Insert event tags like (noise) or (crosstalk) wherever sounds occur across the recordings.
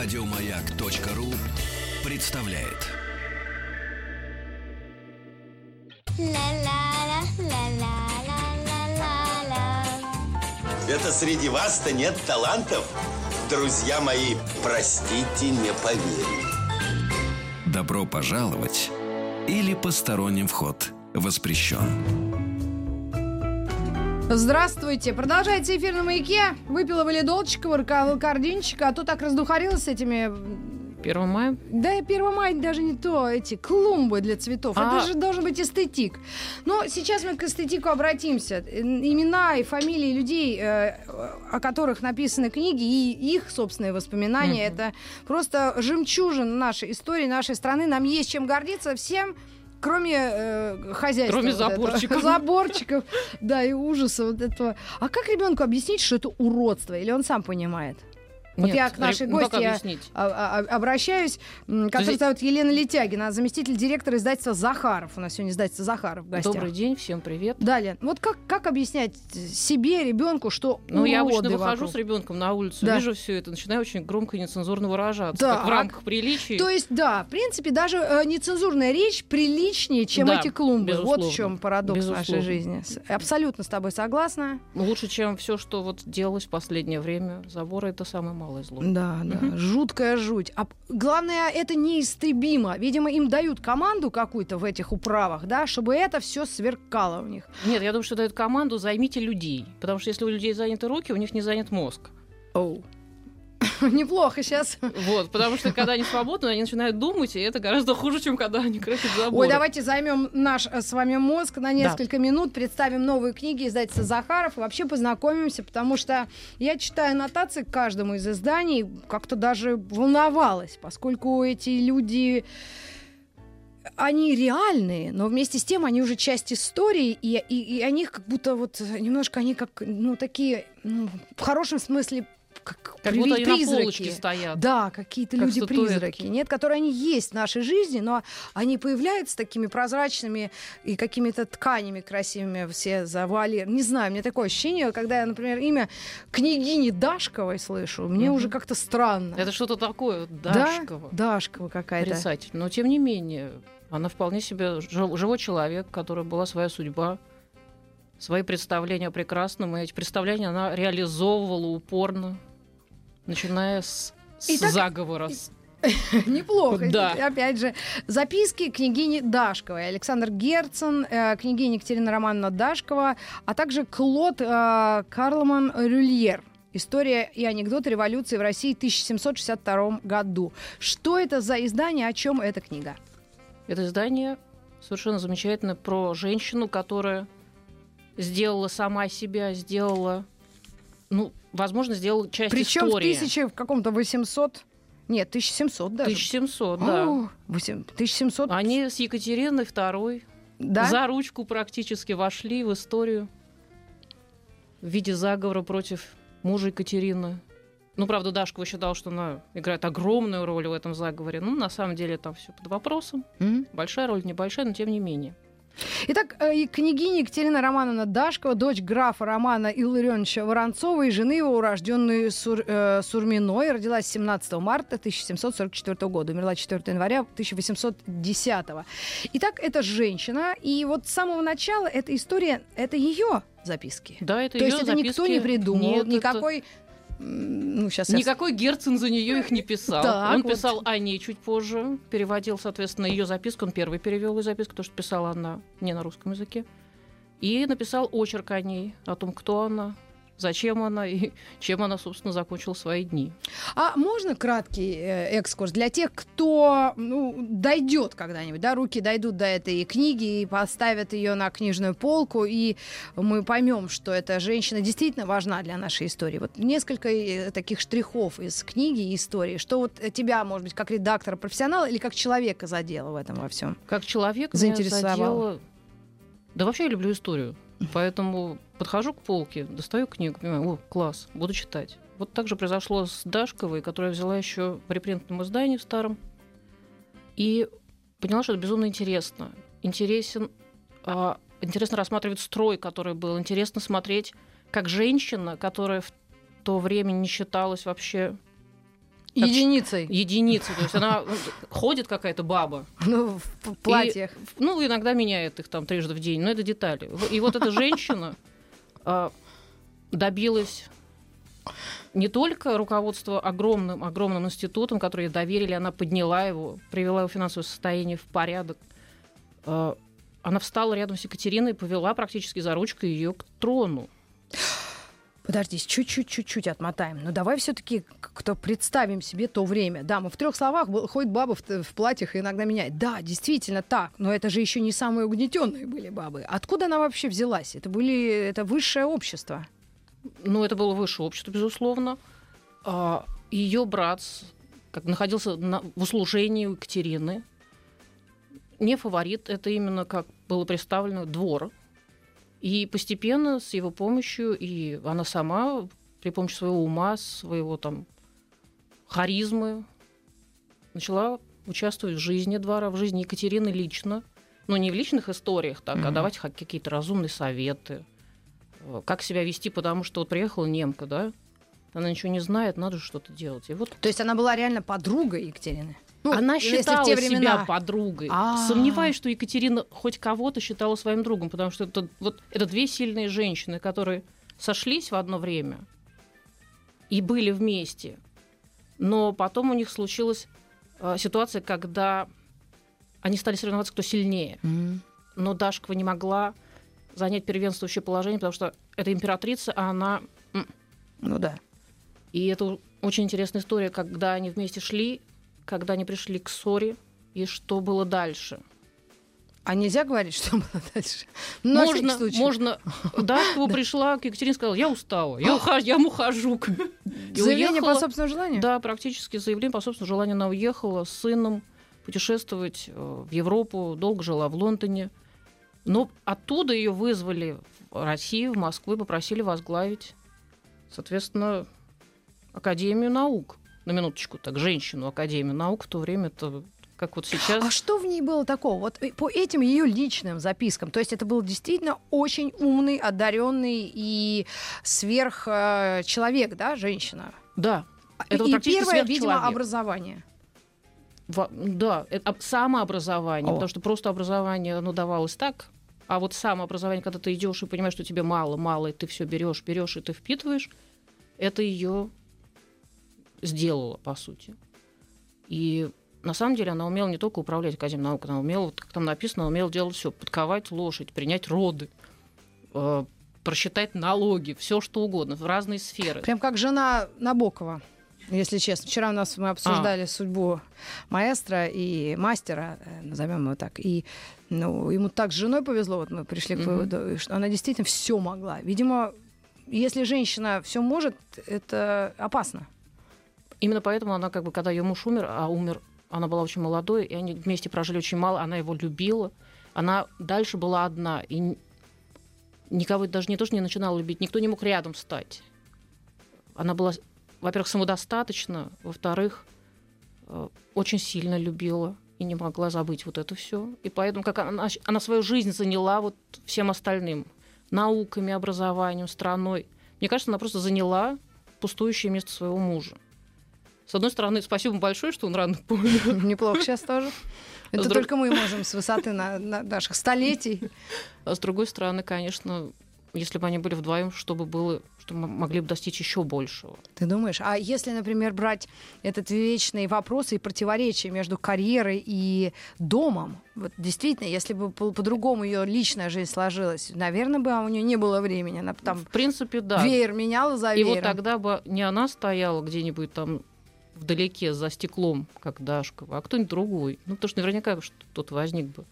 Радиомаяк.ру представляет. Это среди вас-то нет талантов? Друзья мои, простите, не поверю. Добро пожаловать или посторонним вход воспрещен. Здравствуйте. Продолжайте эфир на маяке. Выпила валидолчика, кардинчика, а то так раздухарилась с этими 1 мая? Да, 1 мая даже не то, эти клумбы для цветов. А. Это же должен быть эстетик. Но сейчас мы к эстетику обратимся. Имена и фамилии людей, э, о которых написаны книги, и их собственные воспоминания, это просто жемчужина нашей истории, нашей страны. Нам есть чем гордиться всем, Кроме э, хозяйства. Кроме вот этого. заборчиков. Заборчиков, (laughs) да, и ужаса вот этого. А как ребенку объяснить, что это уродство? Или он сам понимает? Вот Нет, я к нашей ну, гости объяснить? а- а- обращаюсь, м, которая Подожди. зовут Елена Летягина, заместитель директора издательства «Захаров». У нас сегодня издательство «Захаров» в гостях. Добрый день, всем привет. Да, Лен, вот как, как объяснять себе, ребенку, что Ну, я обычно уроды выхожу вокруг? с ребенком на улицу, Да. вижу все это, начинаю очень громко и нецензурно выражаться. Так. Как в рамках приличий. То есть, да, в принципе, даже э, нецензурная речь приличнее, чем Да, эти клумбы. Вот в безусловно. чем парадокс нашей Безусловно. жизни. С- Абсолютно с тобой согласна. Лучше, чем все, что вот делалось в последнее время. Заборы это самое малое зло. Да, да, Мгм. жуткая жуть. А главное, это неистребимо. Видимо, им дают команду какую-то в этих управах, да, чтобы это все сверкало у них. Нет, я думаю, что дают команду «займите людей». Потому что если у людей заняты руки, у них не занят мозг. Оу. (laughs) Неплохо сейчас. Вот, потому что когда они свободны, они начинают думать, и это гораздо хуже, чем когда они красят заборы. Ой, давайте займем наш э, с вами мозг на несколько минут, представим новые книги издательства Захаров и вообще познакомимся, потому что я читаю аннотации к каждому из изданий, как-то даже волновалась, поскольку эти люди они реальные, но вместе с тем они уже часть истории, и, и, и они как будто вот немножко они как, ну, такие, ну, в хорошем смысле, как, Как будто они на призраки. полочке стоят. Да, какие-то Как люди-призраки. Нет, которые они есть в нашей жизни, но они появляются такими прозрачными и какими-то тканями красивыми все завали. Не знаю, мне такое ощущение, когда я, например, имя княгини Дашковой слышу, мне Мгм. уже как-то странно. Это что-то такое, Да? Дашкова. Дашкова какая-то. Отрицательно. Но тем не менее, она вполне себе жив- живой человек, у которой была своя судьба, свои представления о прекрасном, и эти представления она реализовывала упорно, начиная с, с Итак, заговора. (laughs) Неплохо. Да. Опять же, записки княгини Дашковой. Александр Герцен, э, княгиня Екатерина Романовна Дашкова, а также Клод э, Карлман Рюльер. История и анекдоты революции в России в 1762 году. Что это за издание, о чем эта книга? Это издание совершенно замечательное про женщину, которая сделала сама себя, сделала, ну, возможно, сделала часть Причем в истории. тысяче в каком-то 800... Нет, 1700 даже. 1700, да. О, восемь- 1700, Они с Екатериной II да? за ручку практически вошли в историю в виде заговора против мужа Екатерины. Ну, правда, Дашкова считала, что она играет огромную роль в этом заговоре. Ну, на самом деле, там все под вопросом. М. Большая роль, небольшая, но тем не менее. Итак, э, и княгиня Екатерина Романовна Дашкова, дочь графа Романа Илларионовича Воронцова и жены его, урожденной Сур- э, Сурминой, родилась 17 марта 1744 года, умерла 4 января 1810. Итак, это женщина, и вот с самого начала эта история, это ее записки. Да, это То её есть это никто записки. не придумал, Нет, это- никакой... м, Ну, сейчас Никакой Герцен за нее их не писал. Так, он вот. писал о ней чуть позже, переводил, соответственно, ее записку. Он первый перевел ее записку, потому что писала она не на русском языке. И написал очерк о ней, о том, кто она, зачем она и (laughs) чем она, собственно, закончила свои дни. А можно краткий э, экскурс для тех, кто ну, дойдет когда-нибудь, да, руки дойдут до этой книги и поставят ее на книжную полку, и мы поймем, что эта женщина действительно важна для нашей истории. Вот несколько э, таких штрихов из книги и истории, что вот тебя, может быть, как редактора, профессионала или как человека задело в этом во всем. Как человек Заинтересовало. задело- Да вообще я люблю историю. Поэтому подхожу к полке, достаю книгу, понимаю, о, класс, буду читать. Вот так же произошло с Дашковой, которая взяла еще в репринтном издании в старом. И поняла, что это безумно интересно. Интересен, а, интересно рассматривать строй, который был. Интересно смотреть, как женщина, которая в то время не считалась вообще Единицей. Единицей. То есть она ходит какая-то баба. Ну, в платьях. И, ну, иногда меняет их там трижды в день, но это детали. И вот эта женщина а, добилась не только руководство огромным, огромным институтом, который ей доверили, она подняла его, привела его финансовое состояние в порядок. А, она встала рядом с Екатериной и повела практически за ручку ее к трону. Подожди, чуть-чуть, чуть-чуть отмотаем. Но давай все-таки, кто представим себе то время. Да, мы в трех словах ходит баба в, в платьях и иногда меняет. Да, действительно так. Но это же еще не самые угнетенные были бабы. Откуда она вообще взялась? Это были это высшее общество. Ну, это было высшее общество, безусловно. А, ее брат как находился на, в услужении у Екатерины. Не фаворит, это именно как было представлено двор и постепенно с его помощью, и она сама при помощи своего ума, своего там харизмы начала участвовать в жизни двора, в жизни Екатерины лично. Но не в личных историях, так, mm-hmm. а давать какие-то разумные советы, э, как себя вести, потому что вот приехала немка, да, она ничего не знает, надо что-то делать. И вот... То есть она была реально подругой Екатерины? Ну, Она считала те времена... себя подругой. А-а-а. Сомневаюсь, что Екатерина хоть кого-то считала своим другом, потому что это, вот, это две сильные женщины, которые сошлись в одно время и были вместе. Но потом у них случилась э, ситуация, когда они стали соревноваться, кто сильнее. Mm-hmm. Но Дашкова не могла занять первенствующее положение, потому что это императрица, а она... Ну да. И это очень интересная история, когда они вместе шли, когда они пришли к ссоре, и что было дальше. А нельзя говорить, (laughs) что было дальше? Ну, можно, можно. (laughs) Дашкова пришла к Екатерине сказала, я устала, я, (gasps) ухожу, я ухожу. (laughs) Заявление по собственному желанию? Да, практически заявление по собственному желанию. Она уехала с сыном путешествовать э, в Европу, долго жила в Лондоне. Но оттуда ее вызвали в Россию, в Москву и попросили возглавить, соответственно, Академию наук на минуточку так, женщину Академию наук в то время это как вот сейчас. А что в ней было такого? Вот по этим ее личным запискам, то есть это был действительно очень умный, одаренный и сверх э, да, женщина? Да. Это и вот первое, видимо, образование. Во, да, это самообразование, О. потому что просто образование, оно давалось так, а вот самообразование, когда ты идешь и понимаешь, что тебе мало, мало, и ты все берешь, берешь и ты впитываешь, это ее сделала, по сути. И на самом деле она умела не только управлять Академией наук, она умела, как там написано, она умела делать все, подковать лошадь, принять роды, э, просчитать налоги, все что угодно, в разные сферы. Прям как жена Набокова. Если честно, вчера у нас мы обсуждали а. судьбу маэстро и мастера, э, назовем его так, и ну, ему так с женой повезло, вот мы пришли к выводу, что она действительно все могла. Видимо, если женщина все может, это опасно. Именно поэтому она, как бы, когда ее муж умер, а умер, она была очень молодой, и они вместе прожили очень мало, она его любила. Она дальше была одна, и никого даже не то, что не начинала любить, никто не мог рядом стать. Она была, во-первых, самодостаточна, во-вторых, э, очень сильно любила и не могла забыть вот это все. И поэтому как она, она свою жизнь заняла вот всем остальным науками, образованием, страной. Мне кажется, она просто заняла пустующее место своего мужа. С одной стороны, спасибо большое, что он рано помнил. Неплохо сейчас тоже. Это друг... только мы можем с высоты на, на наших столетий. А с другой стороны, конечно, если бы они были вдвоем, чтобы было, что мы могли бы достичь еще большего. Ты думаешь? А если, например, брать этот вечный вопрос и противоречие между карьерой и домом, вот действительно, если бы по-другому ее личная жизнь сложилась, наверное, бы у нее не было времени. Она там в принципе, да. Веер меняла за веером. И вот тогда бы не она стояла где-нибудь там вдалеке за стеклом, как Дашкова, а кто-нибудь другой. Ну, потому что наверняка что-то возник бы.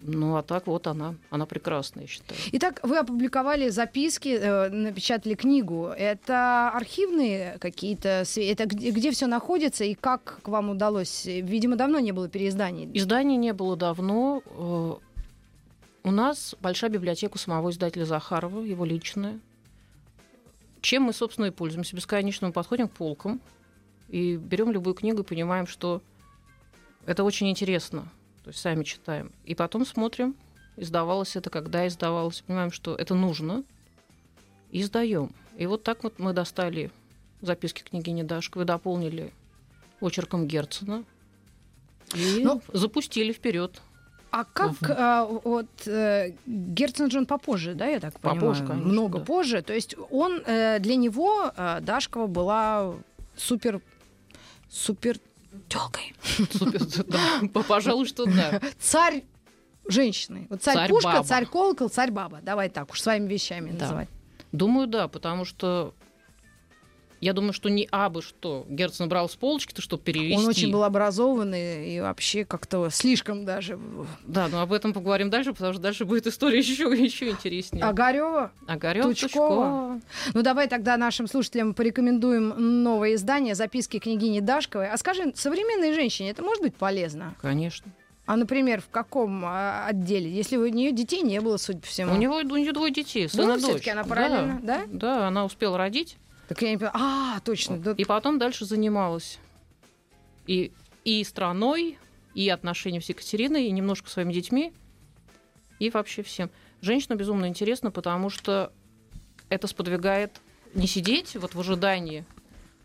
Ну, а так вот она, она прекрасная, я считаю. Итак, вы опубликовали записки, э, напечатали книгу. Это архивные какие-то, это где, где все находится и как к вам удалось? Видимо, давно не было переизданий. Изданий не было давно. Э, у нас большая библиотека самого издателя Захарова, его личная. Чем мы, собственно, и пользуемся. Бесконечно мы подходим к полкам, и берем любую книгу и понимаем, что это очень интересно. То есть сами читаем. И потом смотрим, издавалось это, когда издавалось, понимаем, что это нужно, и издаем. И вот так вот мы достали записки княгини Дашковой, дополнили очерком Герцена и Ну, запустили вперед. А как Мгм. а, вот э, Герцен же он попозже, да, я так понимаю? Попозже, конечно, Много да. позже. То есть он э, для него э, Дашкова была супер супер. Супер, да. Пожалуй, что да. Царь женщины. Вот царь, Царь пушка, баба. царь колокол, царь баба. Давай так уж своими вещами Да. называть. Думаю, да, потому что я думаю, что не абы что. Герцен брал с полочки-то, чтобы перевести. Он очень был образованный и вообще как-то слишком даже. Да, но об этом поговорим дальше, потому что дальше будет история (laughs) еще, еще интереснее. Огарева. Огарёв, Тучкова. Тучкова. Ну давай тогда нашим слушателям порекомендуем новое издание «Записки княгини Дашковой». А скажи, современной женщине это может быть полезно? Конечно. А, например, в каком а, отделе? Если у нее детей не было, судя по всему. У него у нее двое детей, сын Ну, и дочь. она параллельно, да? Да, она успела родить. Так я не понимаю. А, точно. да. И потом дальше занималась и, и страной, и отношениями с Екатериной, и немножко своими детьми, и вообще всем. Женщина безумно интересна, потому что это сподвигает не сидеть вот в ожидании,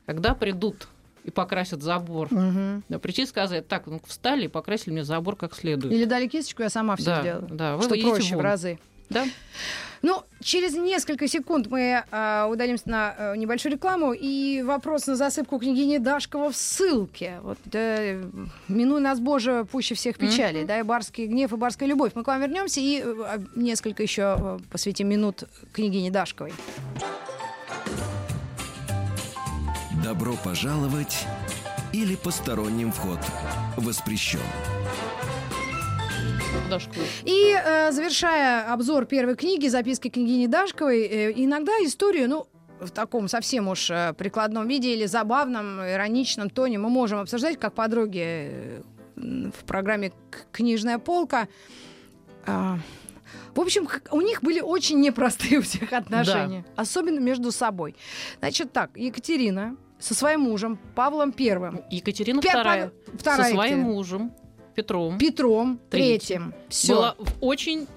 когда придут и покрасят забор. Да, прийти и сказать, так, ну встали и покрасили мне забор как следует. Или дали кисточку, я сама все да, сделаю. да, вы Что проще в разы. Да? Ну, через несколько секунд мы а, удалимся на а, небольшую рекламу. И вопрос на засыпку княгини Дашкова в ссылке. Вот, э, минуй нас, Боже, пуще всех печали. Мгм. Да, и барский гнев, и барская любовь. Мы к вам вернемся и э, а, несколько еще э, посвятим минут княгине Дашковой. Добро пожаловать или посторонним вход воспрещен. Дашку. И э, завершая обзор первой книги «Записки княгини Дашковой», э, иногда историю, ну, в таком совсем уж э, прикладном виде или забавном, ироничном тоне мы можем обсуждать, как подруги э, в программе «К- «Книжная полка». А, в общем, у них были очень непростые (laughs) у всех отношения, особенно между собой. Значит так, Екатерина со своим мужем Павлом Первым, Екатерина Пе- вторая, вторая со своим Екатерина. мужем Петром Петром Третьим. Все. была в очень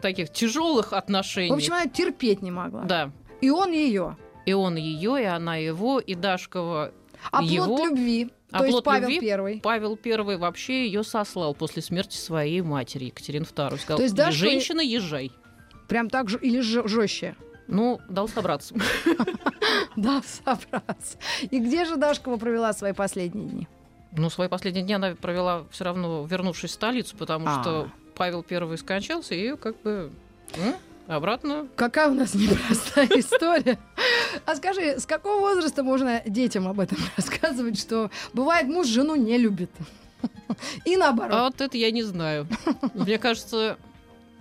таких тяжелых отношениях. В общем, она терпеть не могла. да. И он ее. И он ее, и она его, и Дашкова. А Его- любви. А то есть Павел любви Первый. Павел Первый вообще ее сослал после смерти своей матери Екатерины II. Сказал, То есть Даша- женщина, езжай. Прям так же или жестче. Ну, дал собраться. (laughs) Да, собраться. И где же Дашкова провела свои последние дни? Ну, свои последние дни она провела все равно, вернувшись в столицу, потому А. что Павел Первый скончался, и ее как бы м, обратно. Какая у нас непростая (laughs) история. А скажи, с какого возраста можно детям об этом (laughs) рассказывать, что бывает муж жену не любит? И А наоборот. вот это я не знаю. Мне кажется,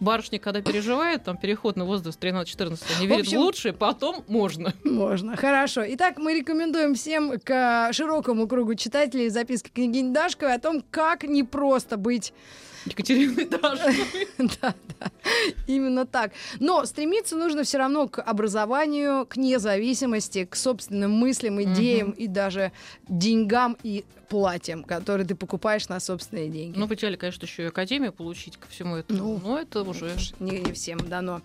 барышня, когда переживает, там переход на возраст 13-14, они В верят в общем- лучшее, потом можно. Можно. Хорошо. Итак, мы рекомендуем всем к широкому кругу читателей записки княгини Дашковой о том, как непросто быть Екатерина даже. (laughs) Да, да, именно так. Но стремиться нужно все равно к образованию, к независимости, к собственным мыслям, идеям и даже деньгам и платьям, которые ты покупаешь на собственные деньги. Ну, идеале, конечно, еще и академию получить ко всему этому. Ну, Но это уже... Не, не всем дано.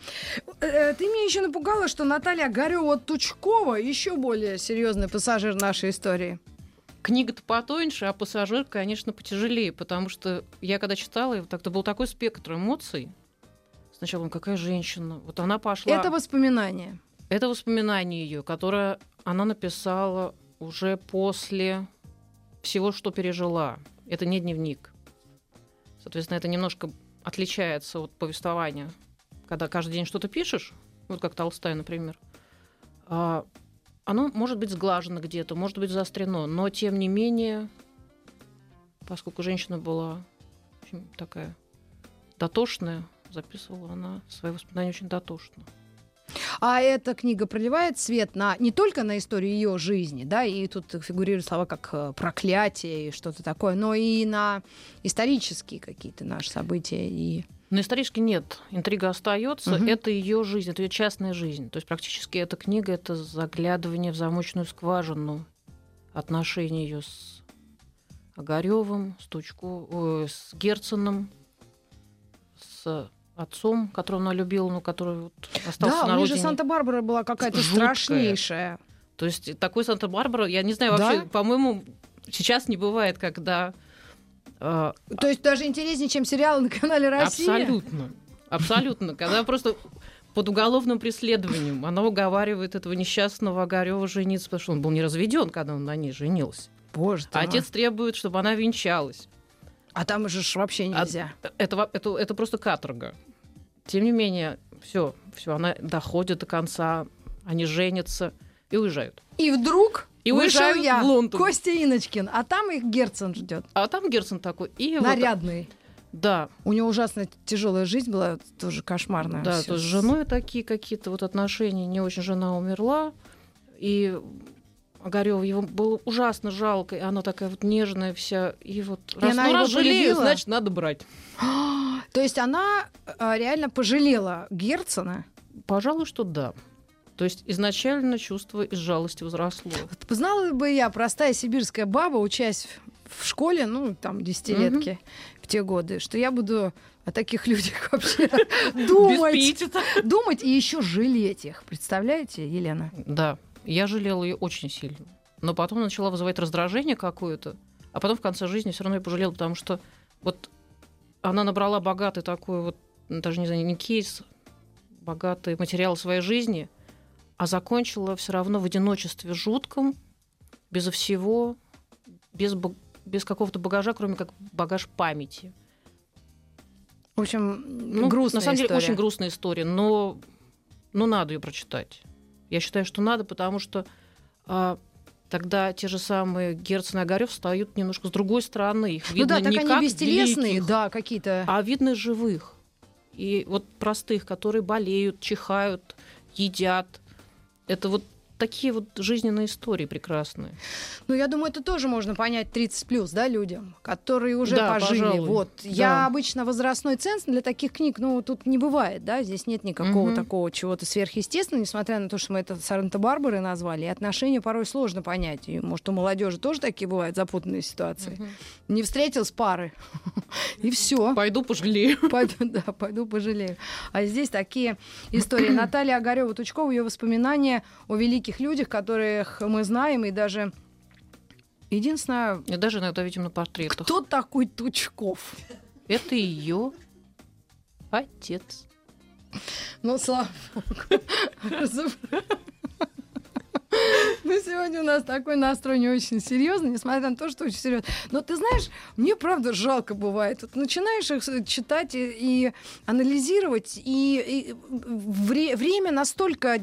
Э, Ты меня еще напугала, что Наталья Гарева-Тучкова еще более серьезный пассажир нашей истории. Книга-то потоньше, а пассажир, конечно, потяжелее, потому что я когда читала, так-то был такой спектр эмоций. Сначала, ну, какая женщина. Вот она пошла... Это воспоминание. Это воспоминание ее, которое она написала уже после всего, что пережила. Это не дневник. Соответственно, это немножко отличается от повествования. Когда каждый день что-то пишешь, вот как Толстая, например, а, оно может быть сглажено где-то, может быть заострено, но тем не менее, поскольку женщина была такая дотошная, записывала она свои воспоминания очень дотошно. А эта книга проливает свет на не только на историю ее жизни, да, и тут фигурируют слова как э, проклятие и что-то такое, но и на исторические какие-то наши события и Но исторически нет. Интрига остается. Мгм. Это ее жизнь, это ее частная жизнь. То есть практически эта книга это заглядывание в замочную скважину отношений ее с Огаревым, с Тучко, ой, с Герценом, с отцом, которого она любила, но который вот остался да, на у них же родине. Санта-Барбара была какая-то страшнейшая. То есть такой Санта-Барбара, я не знаю, вообще, Да? по-моему, сейчас не бывает, когда... э, То есть даже интереснее, чем сериалы на канале Россия. Абсолютно. Абсолютно. Когда просто под уголовным преследованием она уговаривает этого несчастного Огарева жениться, потому что он был не разведен, когда он на ней женился. Боже ты А мой. отец требует, чтобы она венчалась. А там же вообще А нельзя. Это, во- это, это просто каторга. Тем не менее, все, все, она доходит до конца, они женятся и уезжают. И вдруг И вышел уезжают я, в Лондон. Костя Иночкин, а там их Герцен ждет. А там Герцен такой. И вот- Нарядный. да, У него ужасно тяжелая жизнь была, тоже кошмарная. да, Всё. то есть с женой такие какие-то вот отношения, не очень жена умерла, и Огарева его было ужасно жалко, и она такая вот нежная вся, и вот раз, она ну, его раз жалею, значит, надо брать. (gasps) То есть она а, реально пожалела Герцена. Пожалуй, что да. То есть изначально чувство из жалости возросло. Вот Знала бы я, простая сибирская баба, учась в школе, ну, там, десятилетки в те годы, что я буду о таких людях (laughs) вообще думать, думать и еще жалеть их. Представляете, Елена? Да, я жалела ее очень сильно. Но потом начала вызывать раздражение какое-то. А потом в конце жизни все равно я пожалела, потому что вот она набрала богатый такой вот, даже не знаю, не кейс, богатый материал своей жизни, а закончила все равно в одиночестве жутком, безо всего, без, без какого-то багажа, кроме как багаж памяти. В общем, Ну, грустная На самом деле история. очень грустная история, но, но надо ее прочитать. Я считаю, что надо, потому что а, тогда те же самые Герцен и Огарев встают немножко с другой стороны. Их Ну видно да, так не они как бестелесные, великих, да, какие-то. а видно живых. И вот простых, которые болеют, чихают, едят. Это вот такие вот жизненные истории прекрасные. Ну, я думаю, это тоже можно понять 30 плюс, да, людям, которые уже Да, пожили. пожалуй. Вот. Да. Я обычно возрастной ценз для таких книг, ну, тут не бывает, да, здесь нет никакого Мгм. такого чего-то сверхъестественного, несмотря на то, что мы это Санта-Барбары назвали, и отношения порой сложно понять. И, может, у молодежи тоже такие бывают запутанные ситуации. Не встретил с пары, (laughs) и все. Пойду пожалею. (laughs) Пойду, да, пойду пожалею. А здесь такие истории. (clears throat) Наталья Огарева Тучкова, ее воспоминания о великих людях, которых мы знаем, и даже единственное, И даже иногда видим на портретах. кто такой Тучков? Это ее отец. Ну, слава богу. Сегодня у нас такой настрой не очень серьезный, несмотря на то, что очень серьезно. Но ты знаешь, мне правда жалко бывает. Вот начинаешь их читать и, и анализировать, и, и вре- время настолько э,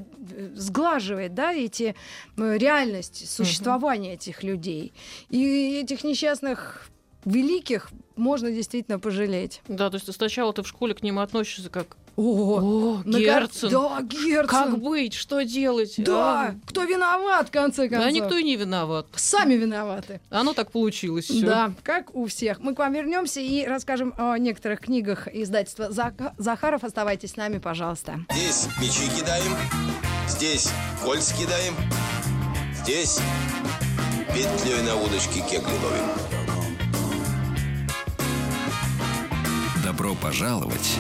сглаживает, да, эти э, реальность существования этих людей. И этих несчастных великих можно действительно пожалеть. Да, то есть сначала ты в школе к ним относишься как О, «О, на Герцен, Да, Герцен. как быть, что делать?» Да, А, кто виноват, в конце Да концов? никто и не виноват. Сами виноваты. Оно так получилось. всё. Да, как у всех. Мы к вам вернемся и расскажем о некоторых книгах издательства Захаров. Оставайтесь с нами, пожалуйста. Здесь мячи кидаем, здесь кольц кидаем, здесь петлей на удочке кегли ловим. Добро пожаловать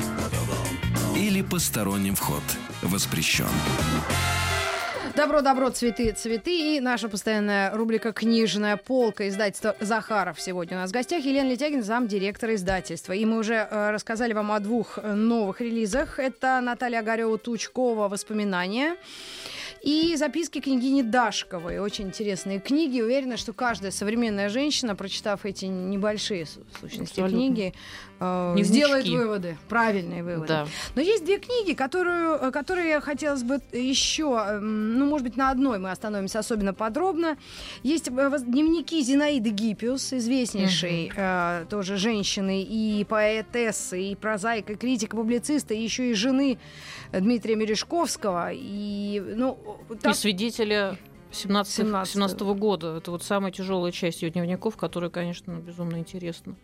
или посторонним вход воспрещен. Добро-добро, цветы, цветы. И наша постоянная рубрика «Книжная полка» издательства «Захаров». Сегодня у нас в гостях Елена Летягин, замдиректора издательства. И мы уже э, рассказали вам о двух новых релизах. Это Наталья Огарева-Тучкова «Воспоминания». И записки княгини Дашковой. Очень интересные книги. Уверена, что каждая современная женщина, прочитав эти небольшие, в сущности, Абсолютно. книги, э, Дневнички. сделает выводы, правильные выводы. Да. Но есть две книги, которую, э, которые хотелось бы еще, эм, ну, может быть, на одной мы остановимся особенно подробно. Есть э, дневники Зинаиды Гиппиус, известнейшей э, тоже женщины и поэтессы, и прозаика, и критика, публициста, и еще и жены Дмитрия Мережковского. И, ну, И там- свидетеля 17 17. 17 года. Это вот самая тяжелая часть ее дневников, которая, конечно, безумно интересна.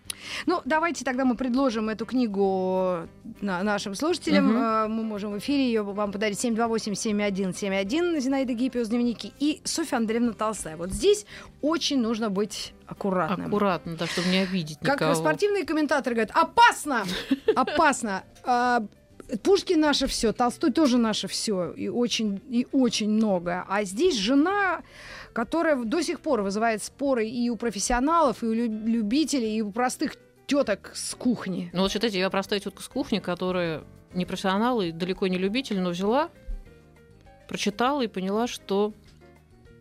Ну, давайте тогда мы предложим эту книгу на- нашим слушателям. Э, Мы можем в эфире ее вам подарить 728-7171 Зинаида Гиппиус дневники и Софья Андреевна Толстая. Вот здесь очень нужно быть аккуратным. Аккуратно, да, чтобы не обидеть Как никого. спортивные комментаторы говорят, опасно! Опасно! Пушкин наше все, Толстой тоже наше все, и очень, и очень многое. А здесь жена, которая до сих пор вызывает споры и у профессионалов, и у любителей, и у простых теток с кухни. Ну вот считайте, я простая тетка с кухни, которая не профессионал и далеко не любитель, но взяла, прочитала и поняла, что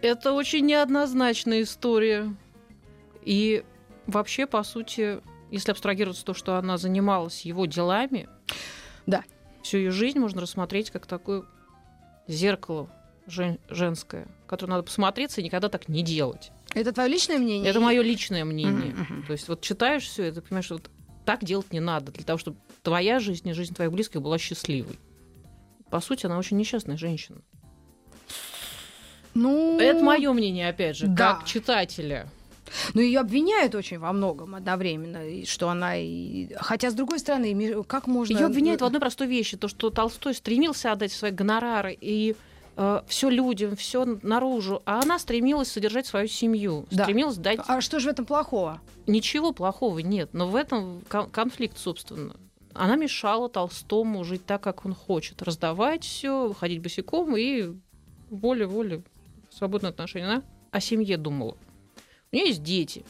это очень неоднозначная история. И вообще, по сути, если абстрагироваться то, что она занималась его делами, да. Всю ее жизнь можно рассмотреть как такое зеркало жен- женское, которое надо посмотреться и никогда так не делать. Это твое личное мнение? Это мое личное мнение. Mm-hmm. То есть вот читаешь все это, понимаешь, что вот так делать не надо, для того, чтобы твоя жизнь и жизнь твоих близких была счастливой. По сути, она очень несчастная женщина. Ну, это мое мнение, опять же, да. как читателя. Но ее обвиняют очень во многом одновременно, что она и... Хотя, с другой стороны, как можно... Ее обвиняют в одной простой вещи, то, что Толстой стремился отдать свои гонорары и э, все людям, все наружу, а она стремилась содержать свою семью, да. стремилась дать... А что же в этом плохого? Ничего плохого нет, но в этом конфликт, собственно. Она мешала Толстому жить так, как он хочет, раздавать все, ходить босиком и воле-воле свободное отношение. Она о семье думала. У нее есть дети.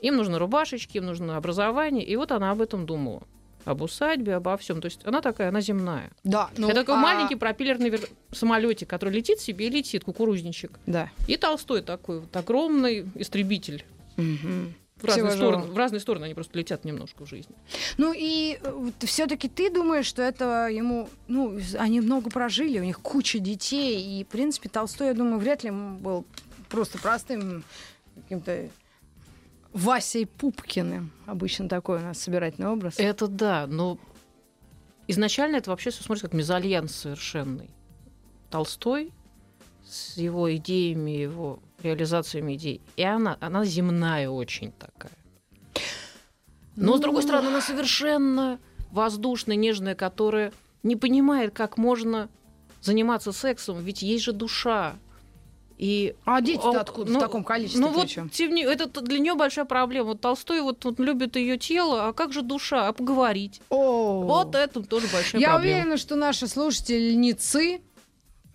Им нужны рубашечки, им нужно образование. И вот она об этом думала. Об усадьбе, обо всем. То есть она такая, она земная. Да. Ну, Это такой а... маленький пропеллерный вер... самолетик, который летит себе и летит, кукурузничек. Да. И Толстой такой вот огромный истребитель. Угу. В разные, стороны, в разные стороны они просто летят немножко в жизни. Ну и э, все-таки ты думаешь, что это ему, ну, они много прожили, у них куча детей, и, в принципе, Толстой, я думаю, вряд ли был просто простым каким-то Васей Пупкиным. Обычно такой у нас собирательный образ. Это да, но изначально это вообще все смотрится как мезальянс совершенный. Толстой с его идеями, его реализациями идей. И она, она земная очень такая. Но, с другой стороны, она совершенно воздушная, нежная, которая не понимает, как можно заниматься сексом, ведь есть же душа. И а дети-то откуда ну, в таком количестве? Ну вот тем не, это для нее большая проблема. Вот Толстой вот, вот любит ее тело, а как же душа? А поговорить? О, вот это тоже большая Я проблема. Я уверена, что наши слушательницы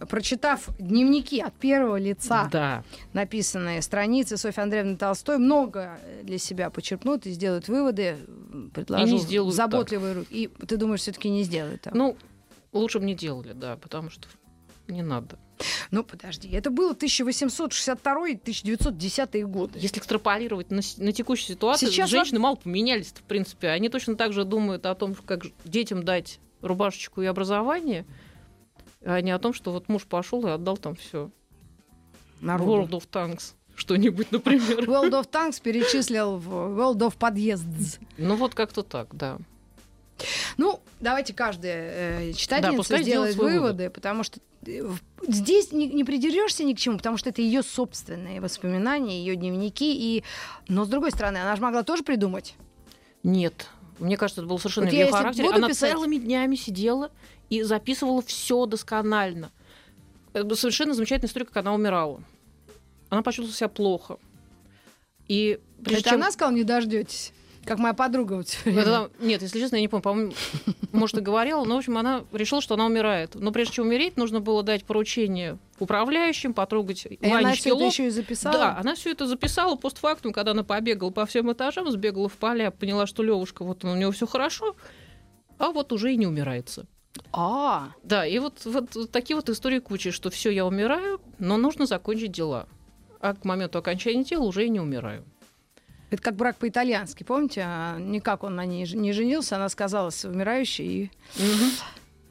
прочитав дневники от первого лица, да. написанные страницы Софьи Андреевны Толстой, много для себя почерпнут и сделают выводы, предложу и не сделают заботливые руки. И ты думаешь, все-таки не сделают так? Ну, лучше бы не делали, да, потому что не надо. Ну, подожди, это было 1862-1910 годы. Если экстраполировать на, на текущую ситуацию, Сейчас женщины мало поменялись в принципе. Они точно так же думают о том, как детям дать рубашечку и образование, а не о том, что вот муж пошел и отдал там все. World of Tanks что-нибудь, например. World of Tanks перечислил в World of Подъезд. Ну вот как-то так, да. Ну, давайте каждая э, читательница да, сделает выводы, выводы, потому что э, здесь не, не придерешься ни к чему, потому что это ее собственные воспоминания, ее дневники. И... Но с другой стороны, она же могла тоже придумать. Нет. Мне кажется, это был совершенно вот ее характер. Она писать... целыми днями сидела и записывала все досконально. Это была совершенно замечательная история, как она умирала. Она почувствовала себя плохо. И это чем... она сказала, не дождетесь? Как моя подруга вот это, Нет, если честно, я не помню. По-моему, может, и говорила, но, в общем, она решила, что она умирает. Но прежде чем умереть, нужно было дать поручение управляющим, потрогать и она все это еще и записала? Да, она все это записала постфактум, когда она побегала по всем этажам, сбегала в поля, поняла, что Левушка, вот у него все хорошо, а вот уже и не умирается. А, да, и вот, вот, вот такие вот истории кучи, что все, я умираю, но нужно закончить дела. А к моменту окончания дела уже и не умираю. Это как брак по-итальянски, помните? А никак он на ней не женился, она сказалась умирающей. И... Угу.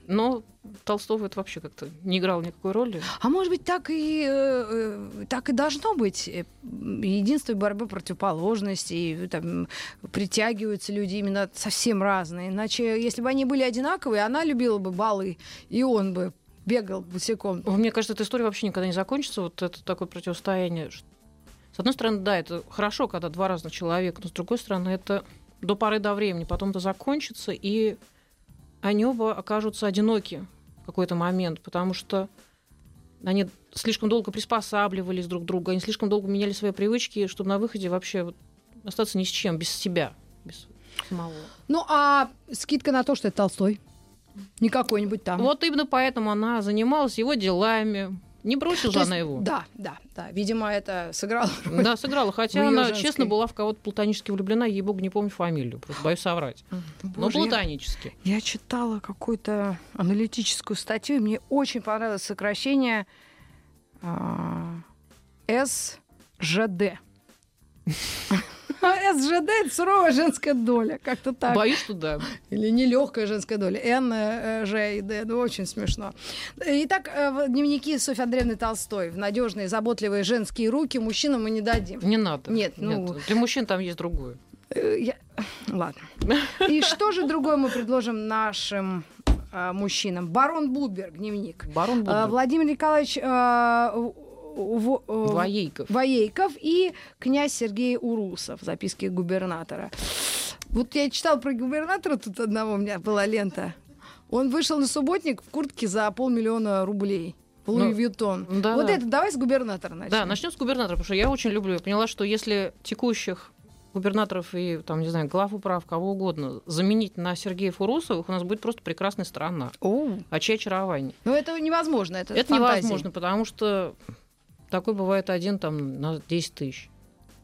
Но Толстого это вообще как-то не играл никакой роли. А может быть, так и, э, так и должно быть. Э, единство борьбы противоположностей, там, притягиваются люди именно совсем разные. Иначе, если бы они были одинаковые, она любила бы балы, и он бы бегал босиком. Мне кажется, эта история вообще никогда не закончится. Вот это такое противостояние. С одной стороны, да, это хорошо, когда два разных человека, но с другой стороны, это до поры до времени. Потом это закончится, и они оба окажутся одиноки в какой-то момент, потому что они слишком долго приспосабливались друг к другу, они слишком долго меняли свои привычки, чтобы на выходе вообще вот остаться ни с чем, без себя, без самого. Ну, а скидка на то, что это Толстой? Не какой-нибудь там. Вот именно поэтому она занималась его делами. Не бросила же она его. Да, да, да. Видимо, это сыграло. Да, сыграла. Хотя она, женской... честно, была в кого-то платонически влюблена. Ей-богу, не помню фамилию. Просто боюсь соврать. Боже, Но платонически. Я, я читала какую-то аналитическую статью, и мне очень понравилось сокращение а, СЖД. (laughs) СЖД — это суровая женская доля, как-то так. Боюсь, что да. Или нелегкая женская доля. Н, э, Ж и Д. Ну, очень смешно. Итак, э, дневники Софьи Андреевны Толстой. В надежные, заботливые женские руки мужчинам мы не дадим. Не надо. Нет, ну... Нет. Для мужчин там есть другое. Э, я... Ладно. И что же другое мы предложим нашим мужчинам? Барон Будберг, дневник. Барон Будберг. Владимир Николаевич в, э, Воейков. Воейков и князь Сергей Урусов, записки губернатора. Вот я читал про губернатора, тут одного у меня была лента. Он вышел на субботник в куртке за полмиллиона рублей. Луи ну, Вьютон. Да, вот да. это давай с губернатора начнем. Да, начнем с губернатора, потому что я очень люблю. Я поняла, что если текущих губернаторов и, там, не знаю, глав управ, кого угодно, заменить на Сергея Фурусовых, у нас будет просто прекрасная страна. О. А чье очарование? Ну, это невозможно. Это, это невозможно, потому что такой бывает один там на 10 тысяч.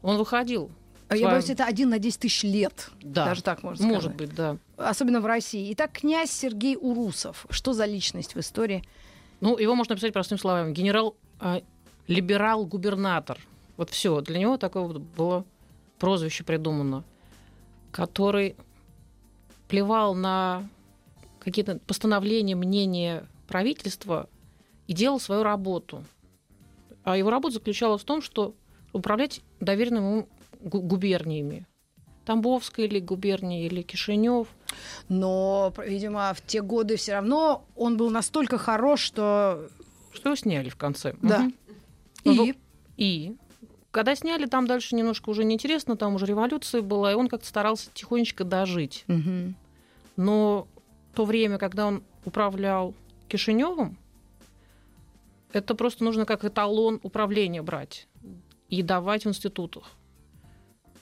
Он выходил. А я боюсь, это один на 10 тысяч лет. Да. Даже так можно сказать. Может быть, да. Особенно в России. Итак, князь Сергей Урусов. Что за личность в истории? Ну, его можно описать простыми словами. Генерал, э, либерал-губернатор. Вот все. Для него такое вот было прозвище придумано. Который плевал на какие-то постановления, мнения правительства и делал свою работу. А его работа заключалась в том, что управлять доверенными ему губерниями. Тамбовской или губернии, или Кишинев. Но, видимо, в те годы все равно он был настолько хорош, что... Что его сняли в конце. Да. Угу. И? И? Когда сняли, там дальше немножко уже неинтересно, там уже революция была, и он как-то старался тихонечко дожить. Угу. Но то время, когда он управлял Кишиневым, это просто нужно как эталон управления брать и давать в институтах.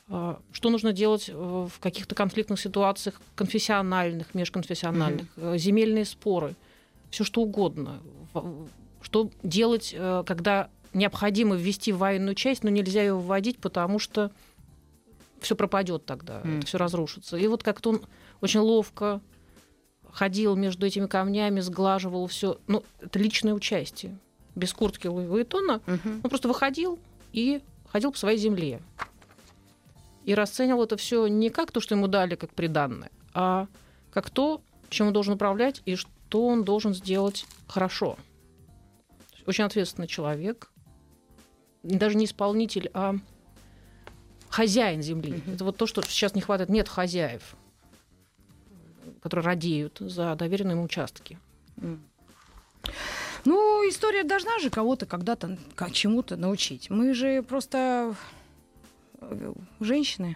Что нужно делать в каких-то конфликтных ситуациях, конфессиональных, межконфессиональных, mm-hmm. земельные споры, все что угодно. Что делать, э, когда необходимо ввести военную часть, но нельзя ее вводить, потому что все пропадет тогда, mm. все разрушится. И вот как-то он очень ловко ходил между этими камнями, сглаживал все. Ну, это личное участие без куртки Луи Vuitton, угу. он просто выходил и ходил по своей земле. И расценивал это все не как то, что ему дали как приданное, а как то, чем он должен управлять и что он должен сделать хорошо. Очень ответственный человек, даже не исполнитель, а хозяин земли. Mm-hmm. Это вот то, что сейчас не хватает. Нет хозяев, которые радеют за доверенные им участки. Mm. Ну, история должна же кого-то когда-то чему-то научить. Мы же просто э, женщины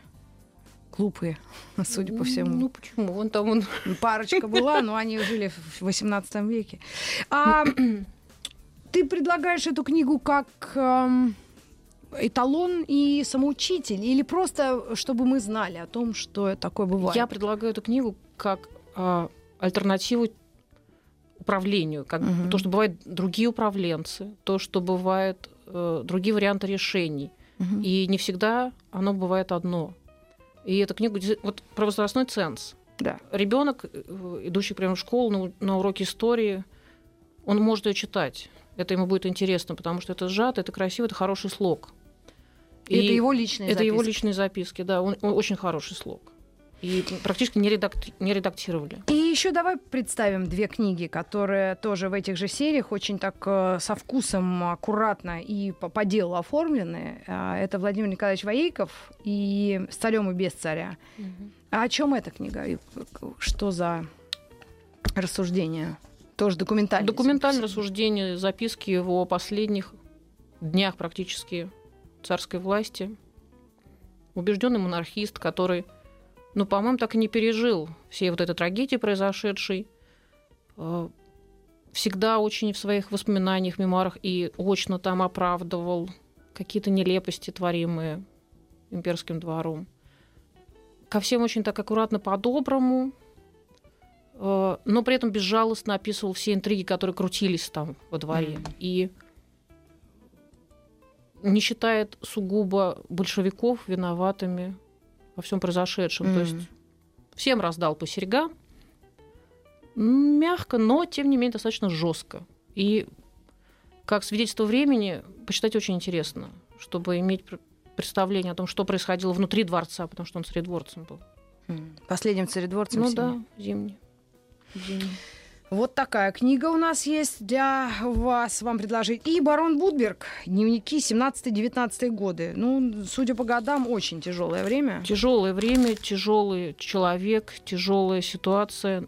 глупые, (laughs) судя по всему. Ну почему? Вон там он... Парочка была, но они жили в 18 веке. А ты предлагаешь эту книгу как эм, эталон и самоучитель, или просто чтобы мы знали о том, что такое бывает? Я предлагаю эту книгу как э, альтернативу управлению, как угу. то, что бывают другие управленцы, то, что бывают э, другие варианты решений. Угу. И не всегда оно бывает одно. И эта книга вот про возрастной ценз. Да. Ребенок, э, идущий прямо в школу на, на уроке истории, он может ее читать. Это ему будет интересно, потому что это сжато, это красиво, это хороший слог. И это его личные это записки. его личные записки, да, он, он очень хороший слог и практически не, редак... не редактировали. И еще давай представим две книги, которые тоже в этих же сериях очень так э, со вкусом, аккуратно и по, по делу оформлены. А, это Владимир Николаевич Воейков и «С царем и без царя». Угу. А о чем эта книга? И что за рассуждения? Тоже документальные. Документальные рассуждения, записки его о последних днях практически царской власти. Убежденный монархист, который ну, по-моему, так и не пережил всей вот этой трагедии произошедшей. Э, всегда очень в своих воспоминаниях, мемуарах и очно там оправдывал какие-то нелепости, творимые имперским двором. Ко всем очень так аккуратно по-доброму. э, но при этом безжалостно описывал все интриги, которые крутились там во дворе. Мгм. И не считает сугубо большевиков виноватыми во всем произошедшем. То Мгм. есть всем раздал по серьгам, мягко, но тем не менее достаточно жестко. И как свидетельство времени почитать очень интересно, чтобы иметь пр- представление о том, что происходило внутри дворца, потому что он царедворцем был. Последним царедворцем. Ну всеми. да, зимний. Зимний. Вот такая книга у нас есть для вас, вам предложить. И барон Будберг, дневники 17-19 годы. Ну, судя по годам, очень тяжелое время. Тяжелое время, тяжелый человек, тяжелая ситуация.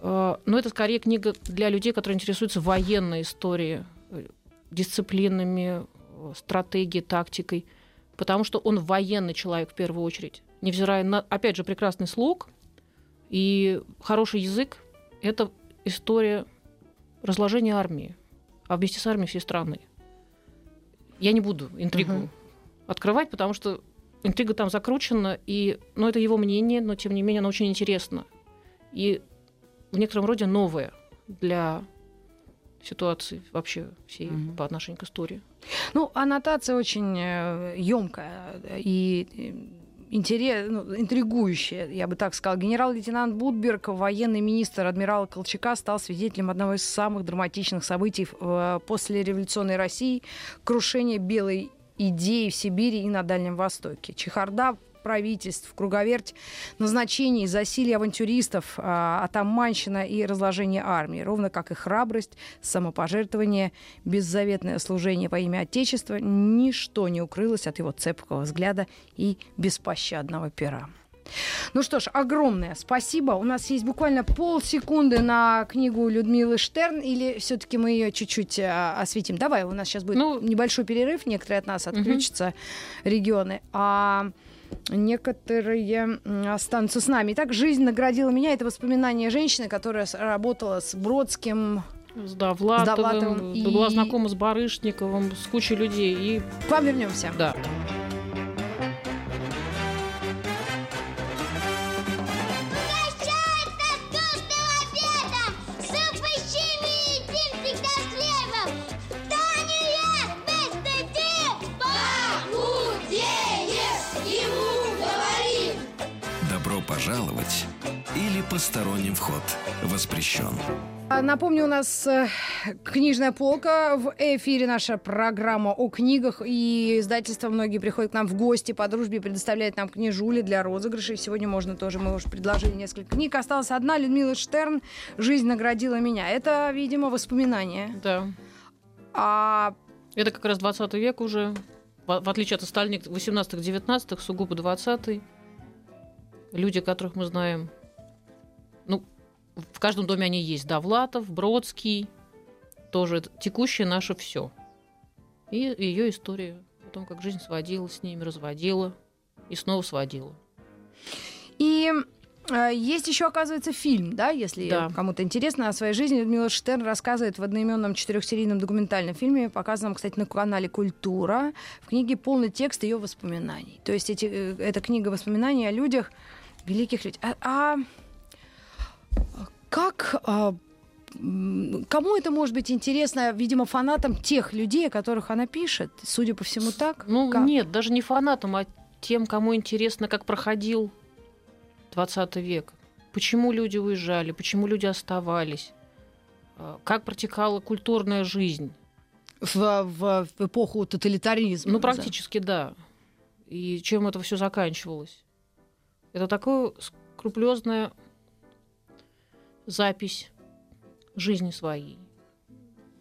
Э, Но это скорее книга для людей, которые интересуются военной историей, э, дисциплинами, э, стратегией, тактикой. Потому что он военный человек в первую очередь. Невзирая на, опять же, прекрасный слог и хороший язык, это история разложения армии, а вместе с армией всей страны. Я не буду интригу Мгм. открывать, потому что интрига там закручена, и, ну, это его мнение, но тем не менее оно очень интересно. И в некотором роде новое для ситуации вообще всей Мгм. по отношению к истории. Ну, аннотация очень емкая и интерес, ну, интригующая, я бы так сказала. Генерал-лейтенант Будберг, военный министр адмирала Колчака, стал свидетелем одного из самых драматичных событий в после революционной России – крушения белой идеи в Сибири и на Дальнем Востоке. Чехарда правительств, круговерть назначений, засилье авантюристов, а, атаманщина и разложение армии, ровно как и храбрость, самопожертвование, беззаветное служение по имя Отечества, ничто не укрылось от его цепкого взгляда и беспощадного пера. Ну что ж, огромное спасибо. У нас есть буквально полсекунды на книгу Людмилы Штерн, или все-таки мы ее чуть-чуть а, осветим? Давай, у нас сейчас будет Ну, небольшой перерыв, некоторые от нас отключатся регионы, а некоторые останутся с нами. Итак, жизнь наградила меня. Это воспоминание женщины, которая с- работала с Бродским. С Довлатовым, Довлатовым и- была знакома с Барышниковым, с кучей людей. И К вам вернемся. да. Посторонним вход воспрещен. А, Напомню, у нас э, книжная полка. В эфире наша программа о книгах. И издательство многие приходят к нам в гости по дружбе, предоставляют нам книжули для розыгрышей. Сегодня можно тоже, мы уже предложили несколько книг. Осталась одна, Людмила Штерн «Жизнь наградила меня». Это, видимо, воспоминания. Да. А Это как раз 20 век уже, в, отличие от остальных 18-19, сугубо 20 Люди, которых мы знаем, ну, в каждом доме они есть. Довлатов, Бродский, тоже текущее наше все. И ее история о том, как жизнь сводила с ними, разводила и снова сводила. И э, есть еще, оказывается, фильм, да, если Да. кому-то интересно о своей жизни. Людмила Штерн рассказывает в одноименном четырехсерийном документальном фильме, показанном, кстати, на канале «Культура». В книге полный текст ее воспоминаний. То есть эти, э, эта книга воспоминаний о людях, великих людях. А, а как... а, Кому это может быть интересно, видимо, фанатам тех людей, о которых она пишет, судя по всему так? Ну, Как? нет, даже не фанатам, а тем, кому интересно, как проходил 20 век. Почему люди уезжали, почему люди оставались, а, как протекала культурная жизнь. В, в- в эпоху тоталитаризма. Ну, да. практически да. И чем это все заканчивалось? Это такая скрупулезная запись жизни своей.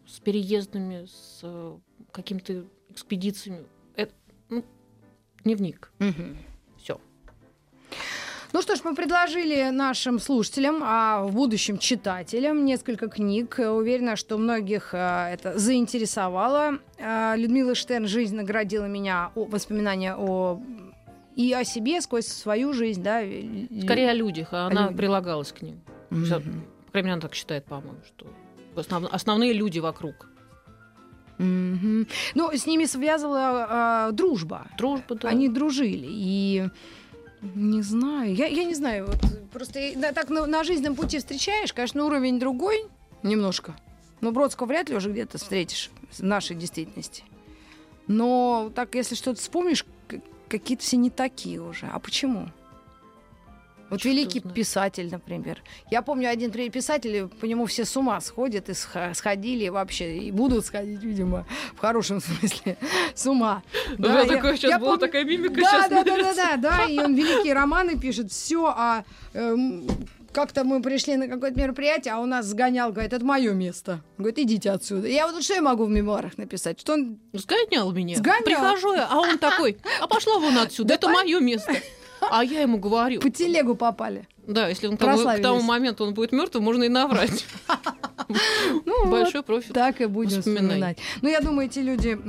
С переездами, с э, какими-то экспедициями. Это ну, дневник. Мгм. Все. Ну что ж, мы предложили нашим слушателям, а в будущем читателям несколько книг. Уверена, что многих э, это заинтересовало. Э, Людмила Штерн «Жизнь наградила меня» о, воспоминания о и о себе сквозь свою жизнь, да. Скорее о людях, а она людях. прилагалась к ним. Вся- По крайней мере, она так считает, по-моему, что основ- основные люди вокруг. Мгм. Ну, с ними связывала э, дружба. Дружба, да. Они дружили. И не знаю, я, я не знаю, вот Просто да, так на, на жизненном пути встречаешь, конечно, уровень другой немножко. Но Бродского вряд ли уже где-то встретишь в нашей действительности. Но так, если что-то вспомнишь, какие-то все не такие уже. А почему? Вот великий знает. писатель, например. Я помню один писатель, по нему все с ума сходят и сходили вообще, и будут сходить, видимо, в хорошем (laughs) смысле, с ума. У меня я- такое сейчас я была помню- такая мимика да, сейчас да, да, да, да, да, и он великие романы пишет, все, а эм, как-то мы пришли на какое-то мероприятие, а у нас сгонял, говорит, это мое место. Говорит, идите отсюда. Я вот что я могу в мемуарах написать? Что он Сгонял меня. Сгонял. Прихожу я, а он такой, а пошла вон отсюда, Да это мое место. А я ему говорю, по телегу попали? Да, если он к тому, к тому моменту он будет мертвым, можно и наврать. (laughs) Ну, Большой профит. Так и будем воспоминаний. вспоминать. Ну, я думаю, эти люди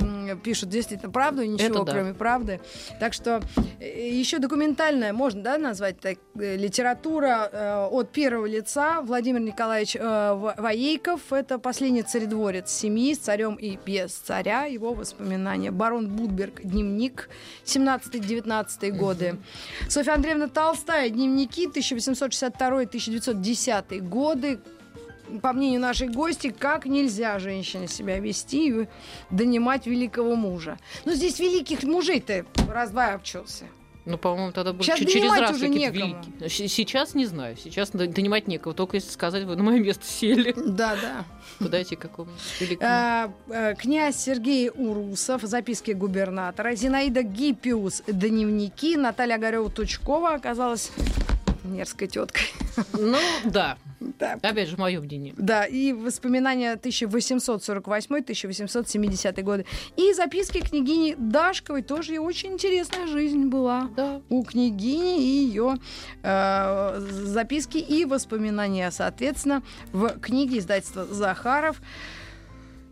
пишут действительно правду, и ничего, да. кроме правды. Так что еще документальная, можно, да, назвать так, э, литература э, от первого лица. Владимир Николаевич э, Во- Воейков. Это последний царедворец семьи с царем и без царя. Его воспоминания. Барон Будберг. Дневник. 17-19 годы. Софья Андреевна Толстая. Дневники 1862-1910 годы по мнению нашей гости, как нельзя женщине себя вести и донимать великого мужа. Но здесь великих мужей-то раз-два обчелся. Ну, по-моему, тогда Щас чуть через раз уже некому. великие. Щ- Сейчас не знаю. Сейчас донимать некого. Только если сказать, вы на мое место сели. Да, да. Подойти к какому-нибудь великому. Э, э, Князь Сергей Урусов, записки губернатора, Зинаида Гиппиус, дневники, Наталья Огарева-Тучкова оказалась мерзкой теткой. Ну, да. Да. Опять же, мое мнение. Да, и воспоминания 1848-1870 годы. И записки княгини Дашковой. Тоже очень интересная жизнь была. Да. у княгини и ее э, записки и воспоминания, соответственно, в книге издательства Захаров.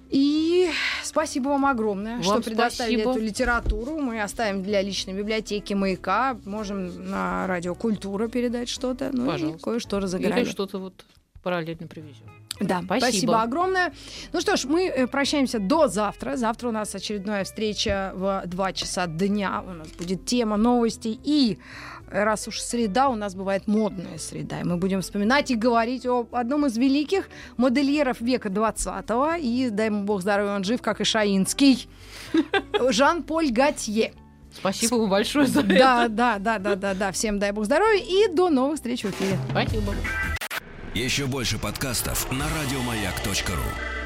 И спасибо вам огромное, Вам что предоставили спасибо. эту литературу. Мы оставим для личной библиотеки маяка. Можем на радио Культура передать что-то. Ну и Пожалуйста. кое-что Или разыграли. что-то вот параллельно привезем. Да, Спасибо. спасибо. огромное. Ну что ж, мы э, прощаемся до завтра. Завтра у нас очередная встреча в 2 часа дня. У нас будет тема новостей. И раз уж среда, у нас бывает модная среда. И мы будем вспоминать и говорить о одном из великих модельеров века 20-го. И, дай ему бог здоровья, он жив, как и Шаинский. (laughs) Жан-Поль Готье. Спасибо вам большое за это. Да, да, да, да, да, да. Всем дай бог здоровья и до новых встреч в эфире. Спасибо. Еще больше подкастов на радиомаяк.ру.